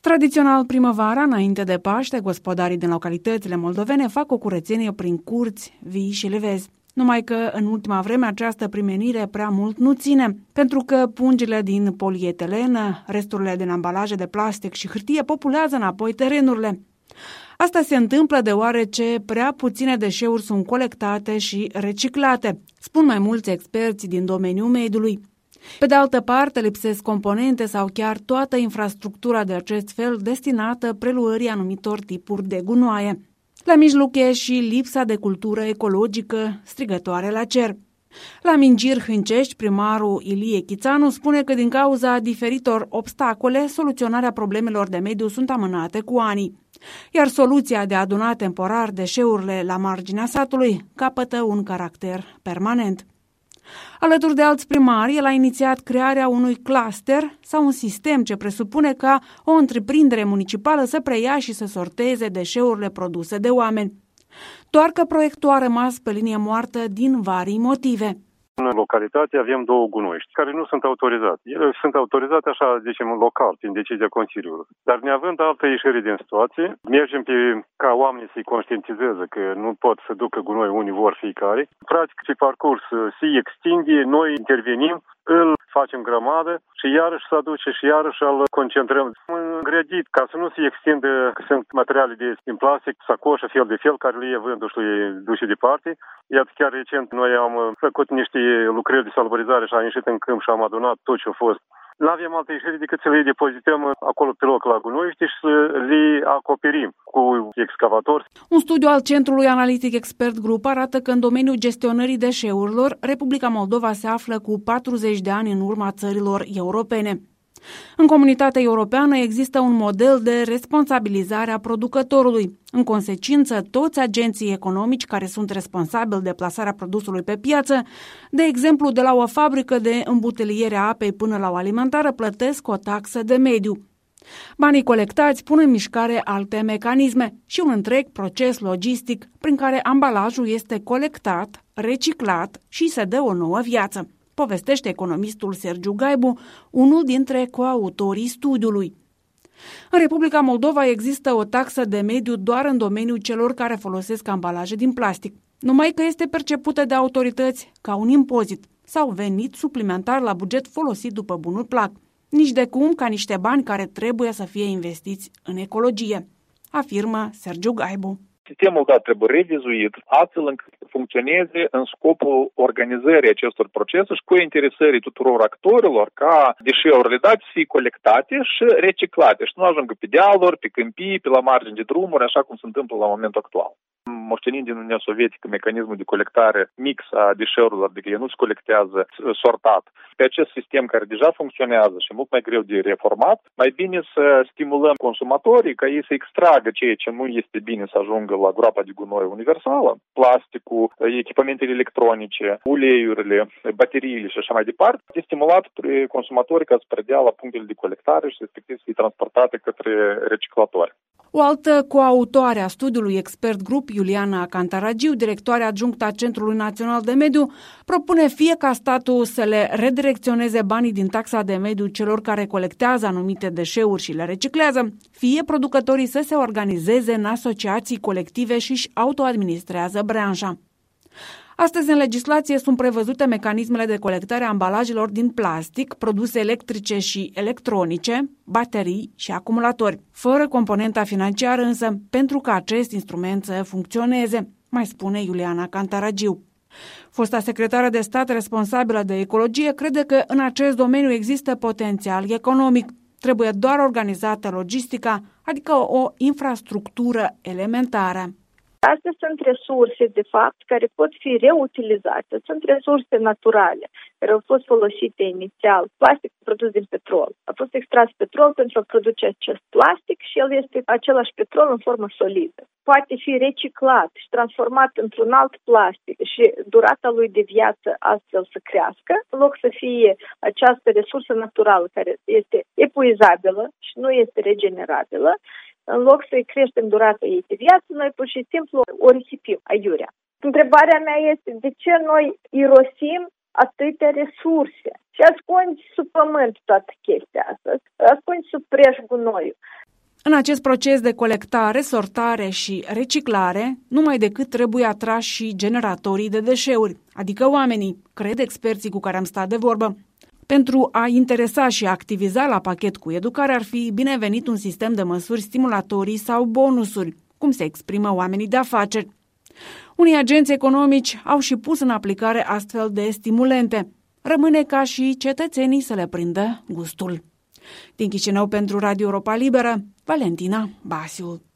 Tradițional primăvara, înainte de Paște, gospodarii din localitățile moldovene fac o curățenie prin curți, vii și levezi. Numai că în ultima vreme această primenire prea mult nu ține, pentru că pungile din polietilen, resturile din ambalaje de plastic și hârtie populează înapoi terenurile. Asta se întâmplă deoarece prea puține deșeuri sunt colectate și reciclate, spun mai mulți experți din domeniul mediului. Pe de altă parte, lipsesc componente sau chiar toată infrastructura de acest fel destinată preluării anumitor tipuri de gunoaie. La mijloc e și lipsa de cultură ecologică strigătoare la cer. La Mingir Hâncești, primarul Ilie Chițanu spune că din cauza diferitor obstacole, soluționarea problemelor de mediu sunt amânate cu ani. Iar soluția de a aduna temporar deșeurile la marginea satului capătă un caracter permanent. Alături de alți primari, el a inițiat crearea unui cluster sau un sistem ce presupune ca o întreprindere municipală să preia și să sorteze deșeurile produse de oameni. Doar că proiectul a rămas pe linie moartă din vari motive. În localitate avem două gunoiști care nu sunt autorizate. Ele sunt autorizate așa, zicem, local, prin decizia Consiliului. Dar neavând altă ieșire din situație, mergem pe, ca oamenii să-i conștientizeze că nu pot să ducă gunoi unii vor fiecare. Practic, pe parcurs se extinde, noi intervenim, îl facem grămadă și iarăși să aduce și iarăși îl concentrăm. Îngrădit, ca să nu se extindă, că sunt materiale de, din plastic, sacoșă, fel de fel, care le e vândul și le duce departe. Iată, chiar recent noi am făcut niște lucrări de salubrizare și am ieșit în câmp și am adunat tot ce a fost nu avem altă ieșire decât să le depozităm acolo pe loc la gunoiește și să le acoperim cu excavator. Un studiu al Centrului Analitic Expert Group arată că în domeniul gestionării deșeurilor, Republica Moldova se află cu 40 de ani în urma țărilor europene. În comunitatea europeană există un model de responsabilizare a producătorului. În consecință, toți agenții economici care sunt responsabili de plasarea produsului pe piață, de exemplu de la o fabrică de îmbuteliere a apei până la o alimentară, plătesc o taxă de mediu. Banii colectați pun în mișcare alte mecanisme și un întreg proces logistic prin care ambalajul este colectat, reciclat și se dă o nouă viață povestește economistul Sergiu Gaibu, unul dintre coautorii studiului. În Republica Moldova există o taxă de mediu doar în domeniul celor care folosesc ambalaje din plastic, numai că este percepută de autorități ca un impozit sau venit suplimentar la buget folosit după bunul plac, nici de cum ca niște bani care trebuie să fie investiți în ecologie, afirmă Sergiu Gaibu sistemul dat trebuie revizuit astfel încât să funcționeze în scopul organizării acestor procese și cu interesării tuturor actorilor ca deșeurile date să fie colectate și reciclate și nu ajungă pe dealuri, pe câmpii, pe la margini de drumuri, așa cum se întâmplă la momentul actual moștenind din Uniunea Sovietică mecanismul de colectare mix a deșeurilor, adică el nu se colectează sortat. Pe acest sistem care deja funcționează și mult mai greu de reformat, mai bine să stimulăm consumatorii ca ei să extragă ceea ce nu este bine să ajungă la groapa de gunoi universală, plasticul, echipamentele electronice, uleiurile, bateriile și așa mai departe, este stimulat consumatorii ca să predea la punctele de colectare și respectiv să fie transportate către reciclatori. O altă coautoare a studiului Expert Group, Iuliana Cantaragiu, directoare adjunctă a Centrului Național de Mediu, propune fie ca statul să le redirecționeze banii din taxa de mediu celor care colectează anumite deșeuri și le reciclează, fie producătorii să se organizeze în asociații colective și își autoadministrează branșa. Astăzi, în legislație sunt prevăzute mecanismele de colectare a ambalajelor din plastic, produse electrice și electronice, baterii și acumulatori, fără componenta financiară însă, pentru ca acest instrument să funcționeze, mai spune Iuliana Cantaragiu. Fosta secretară de stat responsabilă de ecologie crede că în acest domeniu există potențial economic. Trebuie doar organizată logistica, adică o infrastructură elementară. Astea sunt resurse, de fapt, care pot fi reutilizate. Sunt resurse naturale care au fost folosite inițial. Plastic produs din petrol. A fost extras petrol pentru a produce acest plastic și el este același petrol în formă solidă. Poate fi reciclat și transformat într-un alt plastic și durata lui de viață astfel să crească, în loc să fie această resursă naturală care este epuizabilă și nu este regenerabilă, în loc să-i creștem durata ei de viață, noi pur și simplu o risipim aiurea. Întrebarea mea este de ce noi irosim atâtea resurse și ascunzi sub pământ toată chestia asta, ascunzi sub preș gunoiul. În acest proces de colectare, sortare și reciclare, numai decât trebuie atrași și generatorii de deșeuri, adică oamenii, cred experții cu care am stat de vorbă. Pentru a interesa și a activiza la pachet cu educare ar fi binevenit un sistem de măsuri stimulatorii sau bonusuri, cum se exprimă oamenii de afaceri. Unii agenți economici au și pus în aplicare astfel de stimulente. Rămâne ca și cetățenii să le prindă gustul. Din Chișinău pentru Radio Europa Liberă, Valentina Basiu.